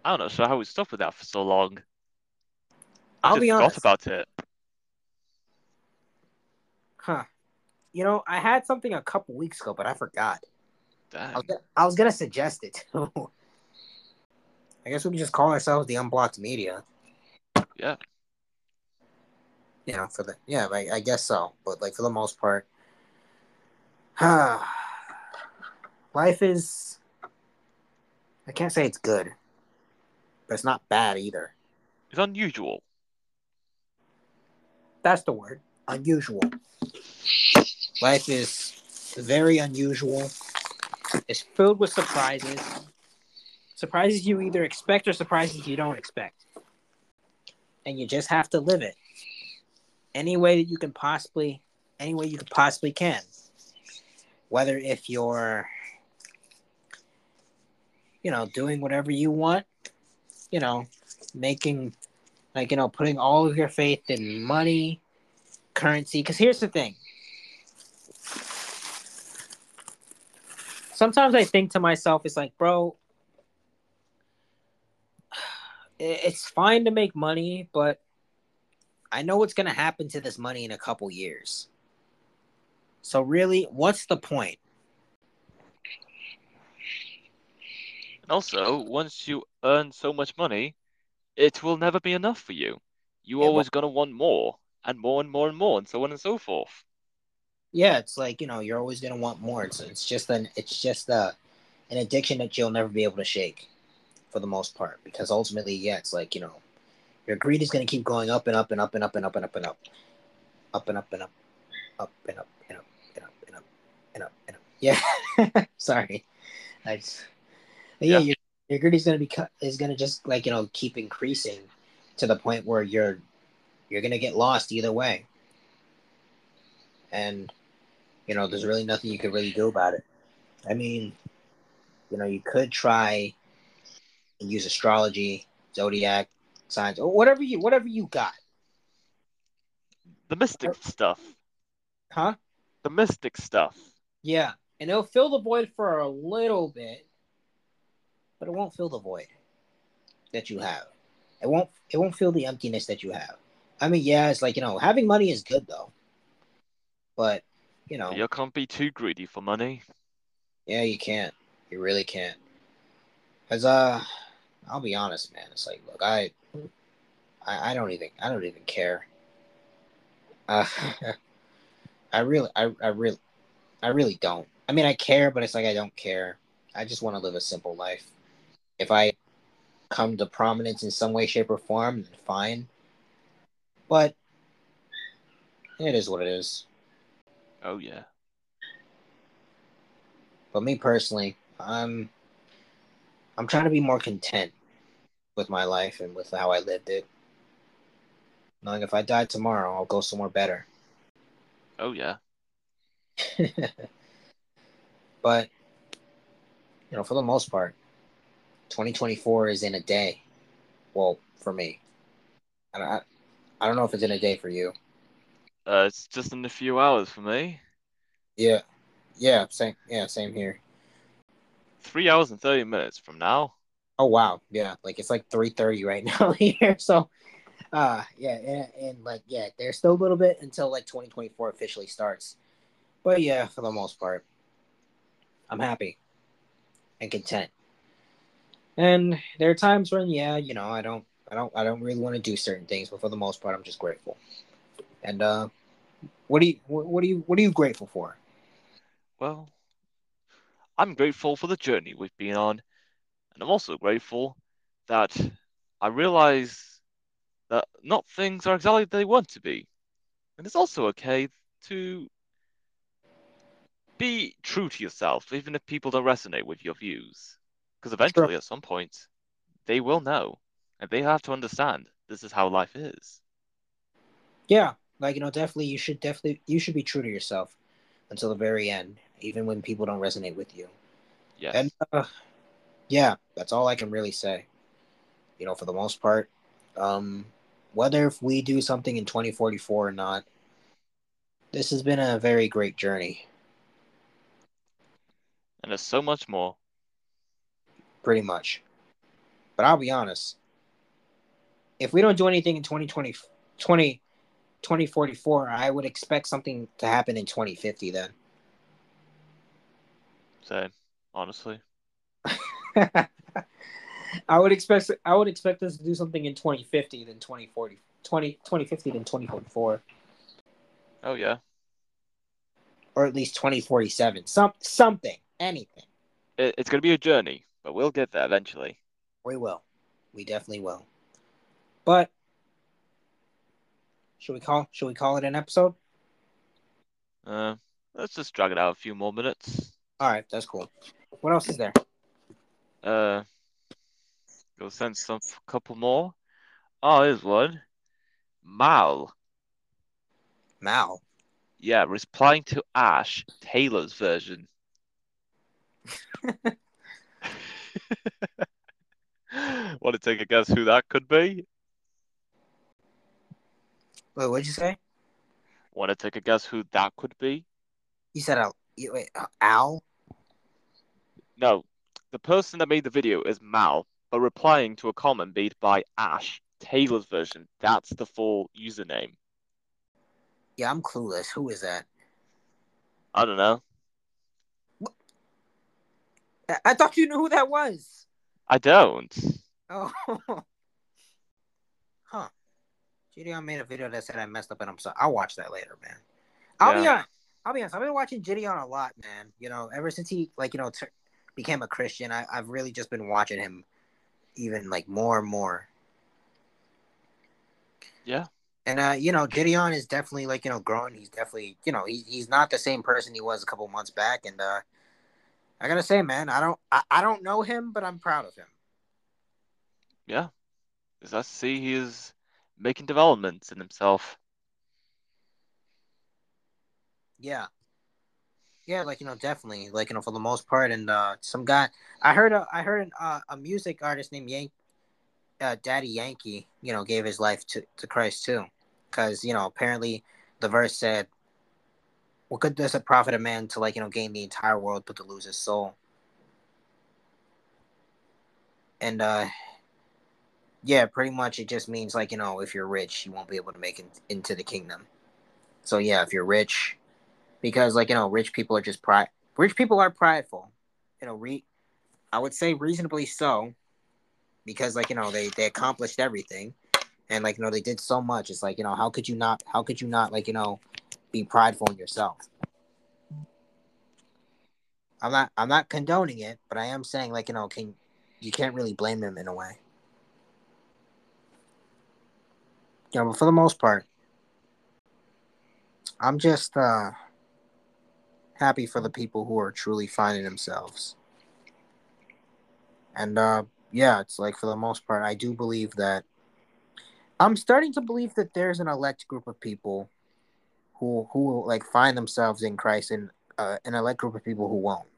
[SPEAKER 3] I don't know, so how we stuck with that for so long. I
[SPEAKER 2] I'll
[SPEAKER 3] just
[SPEAKER 2] be
[SPEAKER 3] forgot
[SPEAKER 2] honest.
[SPEAKER 3] about it.
[SPEAKER 2] Huh. You know, I had something a couple weeks ago, but I forgot. I was, gonna, I was gonna suggest it too. I guess we can just call ourselves the Unblocked Media.
[SPEAKER 3] Yeah.
[SPEAKER 2] You know, for the yeah, I, I guess so. But like for the most part, life is. I can't say it's good, but it's not bad either.
[SPEAKER 3] It's unusual.
[SPEAKER 2] That's the word. Unusual. Life is very unusual. It's filled with surprises. Surprises you either expect or surprises you don't expect. And you just have to live it. Any way that you can possibly any way you can possibly can. Whether if you're you know, doing whatever you want, you know, making like you know, putting all of your faith in money, currency. Because here's the thing. Sometimes I think to myself, it's like, bro, it's fine to make money, but I know what's gonna happen to this money in a couple years. So really, what's the point?
[SPEAKER 3] And also, once you earn so much money, it will never be enough for you. You
[SPEAKER 2] Yeah,
[SPEAKER 3] always gonna want more and more and more and more and so on and so forth.
[SPEAKER 2] Yeah, it's like you know, you're always gonna want more. It's it's just an it's just a an addiction that you'll never be able to shake, for the most part. Because ultimately, yeah, it's like you know, your greed is gonna keep going up and up and up and up and up and up and up, up and up and up, up and up and up and up and up and up and up. Yeah, sorry, I just, yeah,
[SPEAKER 3] Yeah.
[SPEAKER 2] your your greed is gonna be is gonna just like you know keep increasing to the point where you're you're gonna get lost either way. And you know, there's really nothing you could really do about it. I mean, you know, you could try and use astrology, zodiac signs, or whatever you whatever you got,
[SPEAKER 3] The mystic stuff.
[SPEAKER 2] huh?
[SPEAKER 3] The mystic stuff.
[SPEAKER 2] Yeah, and it'll fill the void for a little bit, but it won't fill the void that you have. It won't. It won't fill the emptiness that you have. I mean, yeah, it's like you know, having money is good though, but you know,
[SPEAKER 3] You can't be too greedy for money.
[SPEAKER 2] Yeah, you can't. You really can't. Cause uh, I'll be honest, man. It's like, look, I, I, I don't even, I don't even care. Uh, I really, I, I really, I really don't. I mean, I care, but it's like I don't care. I just want to live a simple life. If I, come to prominence in some way, shape, or form, then fine. But it is what it is.
[SPEAKER 3] Oh yeah.
[SPEAKER 2] But me personally, I'm I'm trying to be more content with my life and with how I lived it. Knowing if I die tomorrow, I'll go somewhere better.
[SPEAKER 3] Oh yeah.
[SPEAKER 2] but you know, for the most part, 2024 is in a day. Well, for me, I, I, I don't know if it's in a day for you.
[SPEAKER 3] Uh, it's just in a few hours for me.
[SPEAKER 2] Yeah, yeah, same, yeah, same here.
[SPEAKER 3] Three hours and thirty minutes from now.
[SPEAKER 2] Oh wow, yeah, like it's like 3:30 right now here. So, uh, yeah, and, and like yeah, there's still a little bit until like 2024 officially starts. But yeah, for the most part, I'm happy and content. And there are times when, yeah, you know, I don't, I don't, I don't really want to do certain things, but for the most part, I'm just grateful. And uh, what do you, what do you, what are you grateful for?
[SPEAKER 3] Well, I'm grateful for the journey we've been on, and I'm also grateful that I realize that not things are exactly they want to be, and it's also okay to be true to yourself, even if people don't resonate with your views. Because eventually, sure. at some point, they will know and they have to understand this is how life is.
[SPEAKER 2] Yeah, like you know, definitely you should definitely you should be true to yourself until the very end, even when people don't resonate with you.
[SPEAKER 3] Yes.
[SPEAKER 2] And uh, yeah, that's all I can really say. You know, for the most part, um, whether if we do something in 2044 or not, this has been a very great journey.
[SPEAKER 3] And there's so much more
[SPEAKER 2] pretty much. But I'll be honest. If we don't do anything in 2020, 20, 2044, I would expect something to happen in 2050 then.
[SPEAKER 3] Same, honestly.
[SPEAKER 2] I would expect I would expect us to do something in 2050 than 2040 20, 2050 than 2044.
[SPEAKER 3] Oh yeah.
[SPEAKER 2] Or at least 2047. Some something, anything.
[SPEAKER 3] It, it's going to be a journey. But we'll get there eventually.
[SPEAKER 2] We will. We definitely will. But should we call should we call it an episode?
[SPEAKER 3] Uh let's just drag it out a few more minutes.
[SPEAKER 2] Alright, that's cool. What else is there?
[SPEAKER 3] Uh go send some couple more. Oh, here's one. Mal.
[SPEAKER 2] Mal.
[SPEAKER 3] Yeah, replying to Ash, Taylor's version. Want to take a guess who that could be?
[SPEAKER 2] Wait, what'd you say?
[SPEAKER 3] Want to take a guess who that could be?
[SPEAKER 2] You said Al. Wait, Al?
[SPEAKER 3] No, the person that made the video is Mal, but replying to a comment made by Ash, Taylor's version. That's the full username.
[SPEAKER 2] Yeah, I'm clueless. Who is that?
[SPEAKER 3] I don't know.
[SPEAKER 2] I thought you knew who that was.
[SPEAKER 3] I don't.
[SPEAKER 2] Oh. huh. Gideon made a video that said I messed up and I'm sorry. I'll watch that later, man. I'll yeah. be honest. I'll be honest. I've been watching Gideon a lot, man. You know, ever since he like you know t- became a Christian, I- I've really just been watching him, even like more and more.
[SPEAKER 3] Yeah.
[SPEAKER 2] And uh, you know, Gideon is definitely like you know growing. He's definitely you know he, he's not the same person he was a couple months back, and uh, I gotta say, man, I don't I, I don't know him, but I'm proud of him.
[SPEAKER 3] Yeah. As I see he is making developments in himself.
[SPEAKER 2] Yeah. Yeah, like you know, definitely, like you know, for the most part, and uh, some guy I heard a I heard an, uh, a music artist named Yank, uh, Daddy Yankee, you know, gave his life to to Christ too, because you know apparently the verse said what good does it profit a man to like you know gain the entire world but to lose his soul? And uh yeah pretty much it just means like you know if you're rich you won't be able to make it into the kingdom. So yeah if you're rich because like you know rich people are just pride rich people are prideful. You know re i would say reasonably so because like you know they they accomplished everything. And like you know they did so much. It's like you know how could you not how could you not like you know be prideful in yourself? I'm not i'm not condoning it but i am saying like you know can you can't really blame them in a way. You know but for the most part i'm just uh happy for the people who are truly finding themselves. And uh yeah, it's like for the most part, I do believe that I'm starting to believe that there's an elect group of people who who like find themselves in Christ and uh, an elect group of people who won't.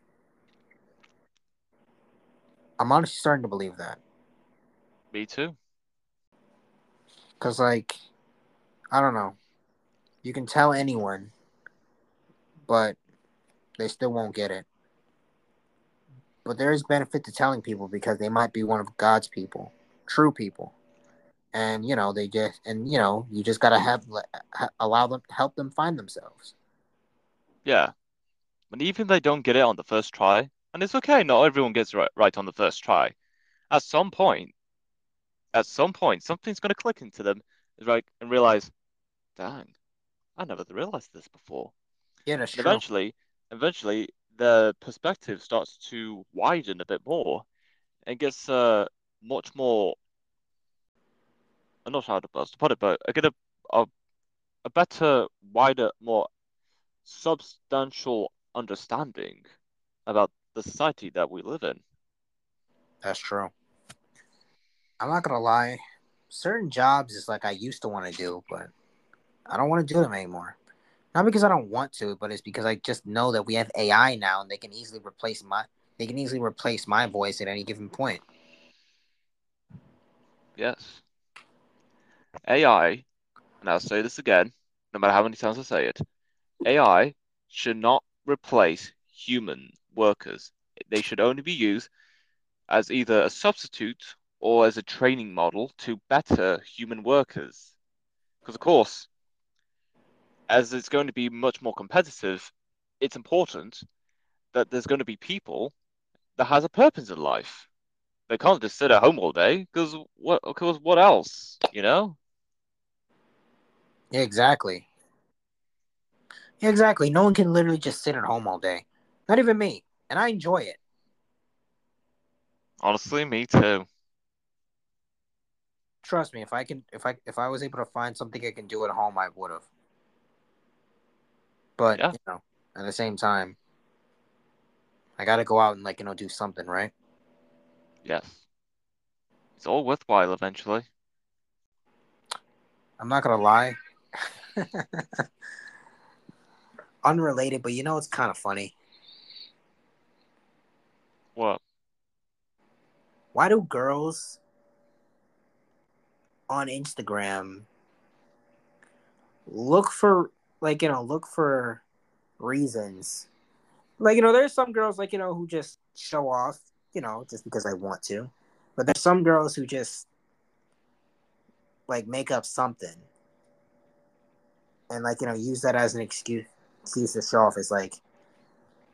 [SPEAKER 2] I'm honestly starting to believe that
[SPEAKER 3] Me too.
[SPEAKER 2] because like I don't know, you can tell anyone, but they still won't get it. But there is benefit to telling people because they might be one of God's people, true people, and you know they just and you know you just gotta have allow them help them find themselves.
[SPEAKER 3] Yeah. And even they don't get it on the first try, and it's okay, not everyone gets it right, right on the first try. At some point, at some point, something's going to click into them, right, and realize, dang, I never realized this before.
[SPEAKER 2] Yeah, that's
[SPEAKER 3] And
[SPEAKER 2] true.
[SPEAKER 3] eventually, eventually, the perspective starts to widen a bit more and gets uh, much more. I'm not sure how to put it, but I get a, a a better, wider, more substantial understanding about the society that we live in.
[SPEAKER 2] That's true. I'm not gonna lie. Certain jobs is like I used to want to do, but I don't want to do them anymore. Not because I don't want to, but it's because I just know that we have AI now and they can easily replace my they can easily replace my voice at any given point.
[SPEAKER 3] Yes. AI, and I'll say this again, no matter how many times I say it, AI should not replace human workers. They should only be used as either a substitute or as a training model to better human workers. Because, of course, as it's going to be much more competitive, it's important that there's going to be people that has a purpose in life. They can't just sit at home all day because what? Because what else? You know?
[SPEAKER 2] Yeah, exactly. Yeah, exactly. No one can literally just sit at home all day. Not even me. And I enjoy it.
[SPEAKER 3] Honestly, me too.
[SPEAKER 2] Trust me, if I can if I if I was able to find something I can do at home, I would have. But
[SPEAKER 3] Yeah.
[SPEAKER 2] you know, at the same time, I gotta go out and like, you know, do something, right?
[SPEAKER 3] Yes. It's all worthwhile eventually.
[SPEAKER 2] I'm not gonna lie. Unrelated, but you know it's kind of funny.
[SPEAKER 3] What?
[SPEAKER 2] Why do girls on Instagram look for like you know look for reasons? Like you know, there's some girls like you know who just show off, you know, just because they want to. But there's some girls who just like make up something and like you know use that as an excuse excuse to show off. It's like,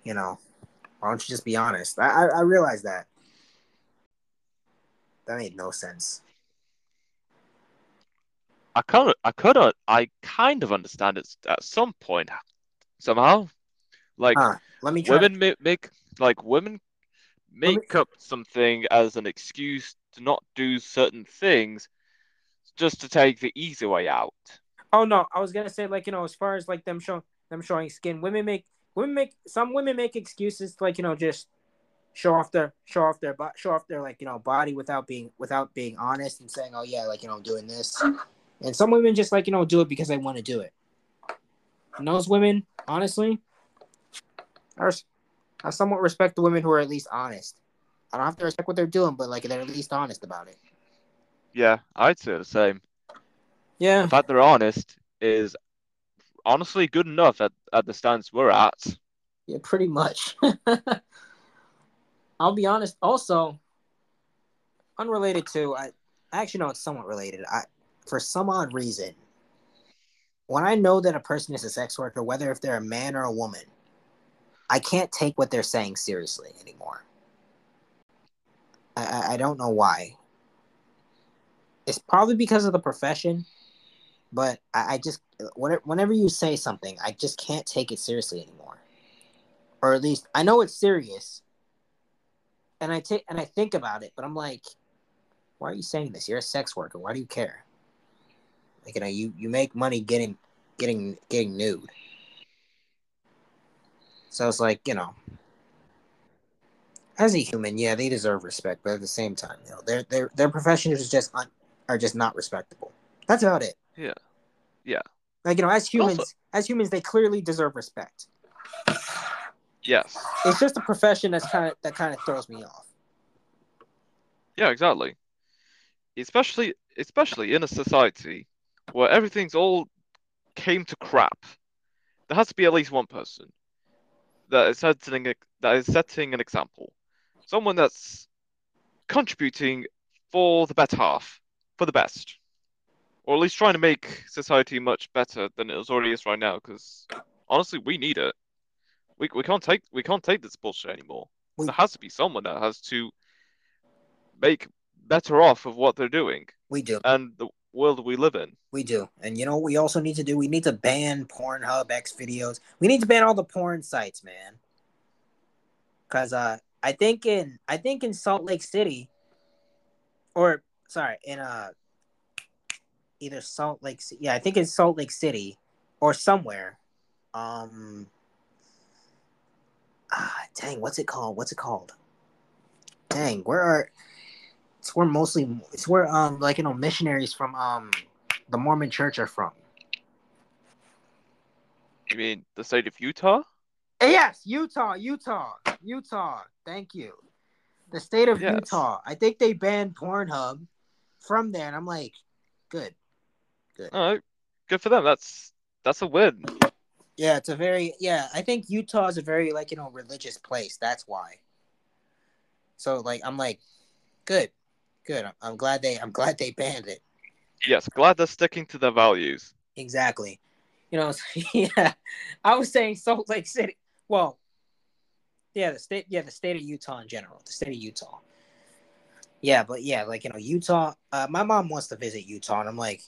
[SPEAKER 2] you know, why don't you just be honest? I I, I realize that. That made no sense.
[SPEAKER 3] I of, I could, have, uh, I kind of understand it at some point somehow. Like
[SPEAKER 2] Huh. Let me try.
[SPEAKER 3] women make, make like women
[SPEAKER 2] Let me-
[SPEAKER 3] make up something as an excuse to not do certain things just to take the easy way out.
[SPEAKER 2] Oh no, I was gonna say like you know as far as like them showing them showing skin, women make women make some women make excuses to like you know just show off their show off their show off their like you know body without being without being honest and saying oh yeah like you know doing this, and some women just like you know do it because they want to do it. And those women, honestly, are I somewhat respect the women who are at least honest. I don't have to respect what they're doing, but like they're at least honest about it.
[SPEAKER 3] Yeah, I'd say the same.
[SPEAKER 2] Yeah,
[SPEAKER 3] The fact they're honest is honestly good enough at, at the stance we're at.
[SPEAKER 2] Yeah, pretty much. I'll be honest. Also, unrelated to, I actually know it's somewhat related. I, for some odd reason, when I know that a person is a sex worker, whether if they're a man or a woman, I can't take what they're saying seriously anymore. I, I, don't know why. It's probably because of the profession, but I, I just whenever you say something, I just can't take it seriously anymore or at least I know it's serious. And I take and I think about it, but I'm like, why are you saying this? You're a sex worker. Why do you care? Like you know, you you make money getting getting getting nude. So it's like you know, as a human, yeah, they deserve respect, but at the same time, you know, their their their professions is just un, are just not respectable. That's about it.
[SPEAKER 3] Yeah. Yeah.
[SPEAKER 2] Like you know, as humans,
[SPEAKER 3] Also-
[SPEAKER 2] as humans, they clearly deserve respect.
[SPEAKER 3] Yes.
[SPEAKER 2] It's just a profession that's kind of that kind of throws me off.
[SPEAKER 3] Yeah, exactly. Especially especially in a society where everything's all came to crap. There has to be at least one person that is setting a, that is setting an example. Someone that's contributing for the better half, for the best. Or at least trying to make society much better than it already is right now, because honestly we need it. We we can't take we can't take this bullshit anymore.
[SPEAKER 2] We-
[SPEAKER 3] There has to be someone that has to make better off of what they're doing
[SPEAKER 2] We do.
[SPEAKER 3] and the world we live in.
[SPEAKER 2] We do. And you know we also need to do? We need to ban Pornhub, X videos. We need to ban all the porn sites, man. Cause uh I think in I think in Salt Lake City or sorry, in uh either Salt Lake yeah, I think in Salt Lake City or somewhere. Um ah dang, what's it called? What's it called? Dang, where are it's where mostly it's where um like you know missionaries from um the Mormon church are from.
[SPEAKER 3] You mean the state of Utah?
[SPEAKER 2] Eh, Yes, Utah, Utah, Utah. Thank you. The state of
[SPEAKER 3] Yes.
[SPEAKER 2] Utah. I think they banned Pornhub from there, and I'm like, good, good.
[SPEAKER 3] All right, good for them. That's that's a win.
[SPEAKER 2] Yeah, it's a very yeah. I think Utah is a very like you know religious place. That's why. So like I'm like, good, good. I'm, glad they I'm glad they banned it.
[SPEAKER 3] Yes, glad they're sticking to their values.
[SPEAKER 2] Exactly. You know, yeah. I was saying Salt Lake City. Well, yeah, the state, yeah, the state of Utah in general, the state of Utah. Yeah, but yeah, like you know, Utah. Uh, my mom wants to visit Utah, and I'm like,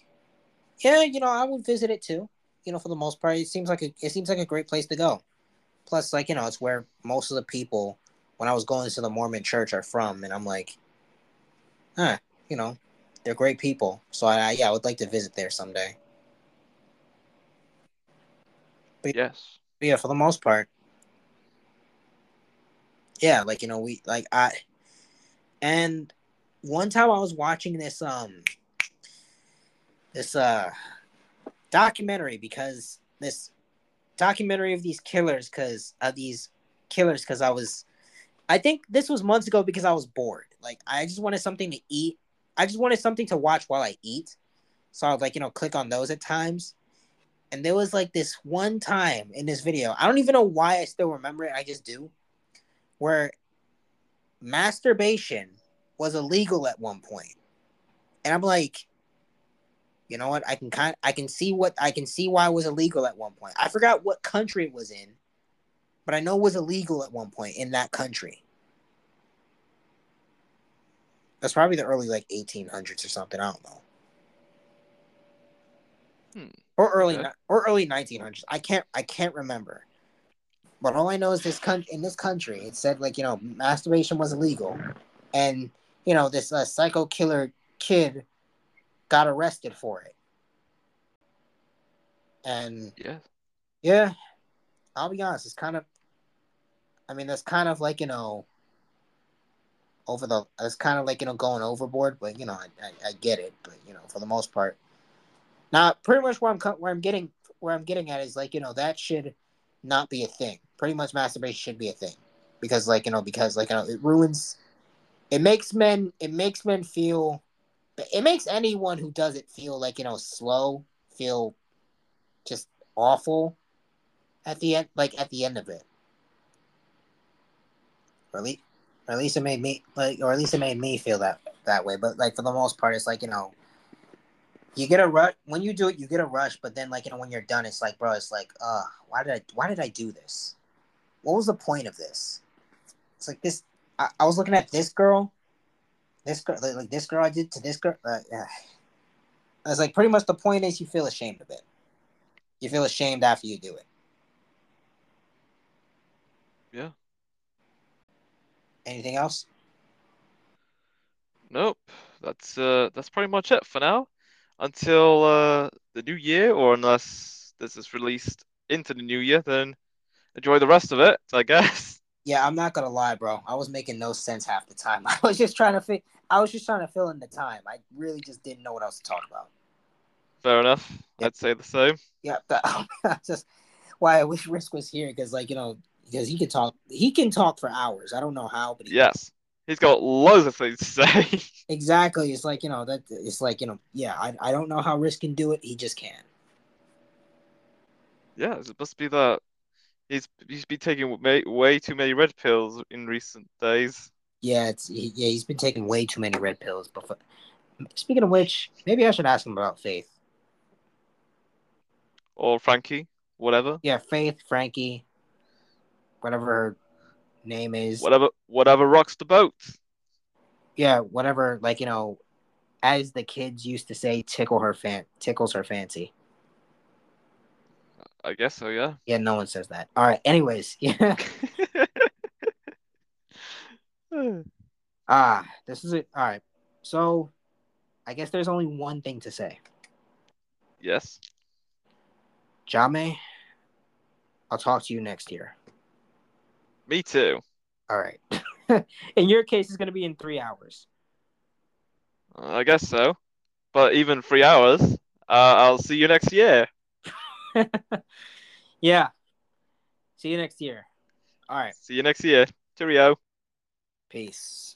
[SPEAKER 2] yeah, you know, I would visit it too. You know, for the most part, it seems like a, it seems like a great place to go. Plus, like you know, it's where most of the people, when I was going to the Mormon church, are from, and I'm like, huh, you know, they're great people. So I, yeah, I would like to visit there someday.
[SPEAKER 3] Yes.
[SPEAKER 2] But yeah, for the most part. Yeah, like you know, we like I and one time I was watching this um this uh documentary because this documentary of these killers cuz of these killers cuz I was I think this was months ago because I was bored. Like I just wanted something to eat. I just wanted something to watch while I eat. So I would like, you know, click on those at times. And there was like this one time in this video i don't even know why i still remember it i just do where masturbation was illegal at one point. And i'm like you know what? I can kind i can see what i can see why it was illegal at one point. I forgot what country it was in but i know it was illegal at one point in that country that's probably the early like 1800s or something i don't know
[SPEAKER 3] Hmm.
[SPEAKER 2] or early
[SPEAKER 3] Okay.
[SPEAKER 2] or early 1900s. I can't I can't remember. But all I know is this country in this country it said like you know masturbation was illegal, and you know this uh, psycho killer kid got arrested for it. And
[SPEAKER 3] yeah,
[SPEAKER 2] yeah, I'll be honest, it's kind of. I mean, that's kind of like you know. Over the, it's kind of like you know going overboard, but you know I, I, I get it, but you know for the most part, now, pretty much where I'm where I'm getting where I'm getting at is like you know that should not be a thing. Pretty much masturbation should be a thing because like you know because like you know it ruins, it makes men it makes men feel, it makes anyone who does it feel like you know slow, feel just awful at the end like at the end of it. Least, or at least it made me like or at least it made me feel that that way. But like for the most part, it's like you know you get a rush when you do it you get a rush but then like you know when you're done it's like bro it's like uh why did i why did i do this what was the point of this it's like this i, I was looking at this girl this girl like, like this girl i did to this girl uh, yeah. it's like pretty much the point is you feel ashamed of it you feel ashamed after you do it
[SPEAKER 3] Yeah.
[SPEAKER 2] Anything else
[SPEAKER 3] Nope. That's uh that's pretty much it for now. until uh, the new year, or unless this is released into the new year, then enjoy the rest of it, I guess.
[SPEAKER 2] Yeah, I'm not gonna lie, bro. I was making no sense half the time. I was just trying to fit. I was just trying to fill in the time. I really just didn't know what else to talk about.
[SPEAKER 3] Fair enough.
[SPEAKER 2] Yep.
[SPEAKER 3] I'd say the same.
[SPEAKER 2] Yeah, that, that's just why I wish Risk was here because, like, you know, because he can talk. He can talk for hours. I don't know how, but he,
[SPEAKER 3] Yes. He's got loads of things to say.
[SPEAKER 2] exactly. It's like you know that. It's like you know, yeah. I, I don't know how Risk can do it. He just can.
[SPEAKER 3] yeah, it must be that he's he's been taking way, way too many red pills in recent days.
[SPEAKER 2] Yeah, it's he, yeah. He's been taking way too many red pills. But speaking of which, maybe I should ask him about Faith.
[SPEAKER 3] Or Frankie, whatever.
[SPEAKER 2] Yeah, Faith, Frankie, whatever her name is.
[SPEAKER 3] Whatever whatever rocks the boat.
[SPEAKER 2] Yeah, whatever. Like you know, as the kids used to say, tickle her fan, tickles her fancy.
[SPEAKER 3] I guess so, yeah.
[SPEAKER 2] Yeah, no one says that. All right. Anyways, yeah. ah, this is it. All right. So, I guess there's only one thing to say.
[SPEAKER 3] yes.
[SPEAKER 2] Jame, I'll talk to you next year.
[SPEAKER 3] Me too.
[SPEAKER 2] All right. in your case, it's going to be in three hours.
[SPEAKER 3] I guess so. But even three hours, uh, I'll see you next year.
[SPEAKER 2] yeah. See you next year. All right.
[SPEAKER 3] See you next year. Cheerio.
[SPEAKER 2] Peace.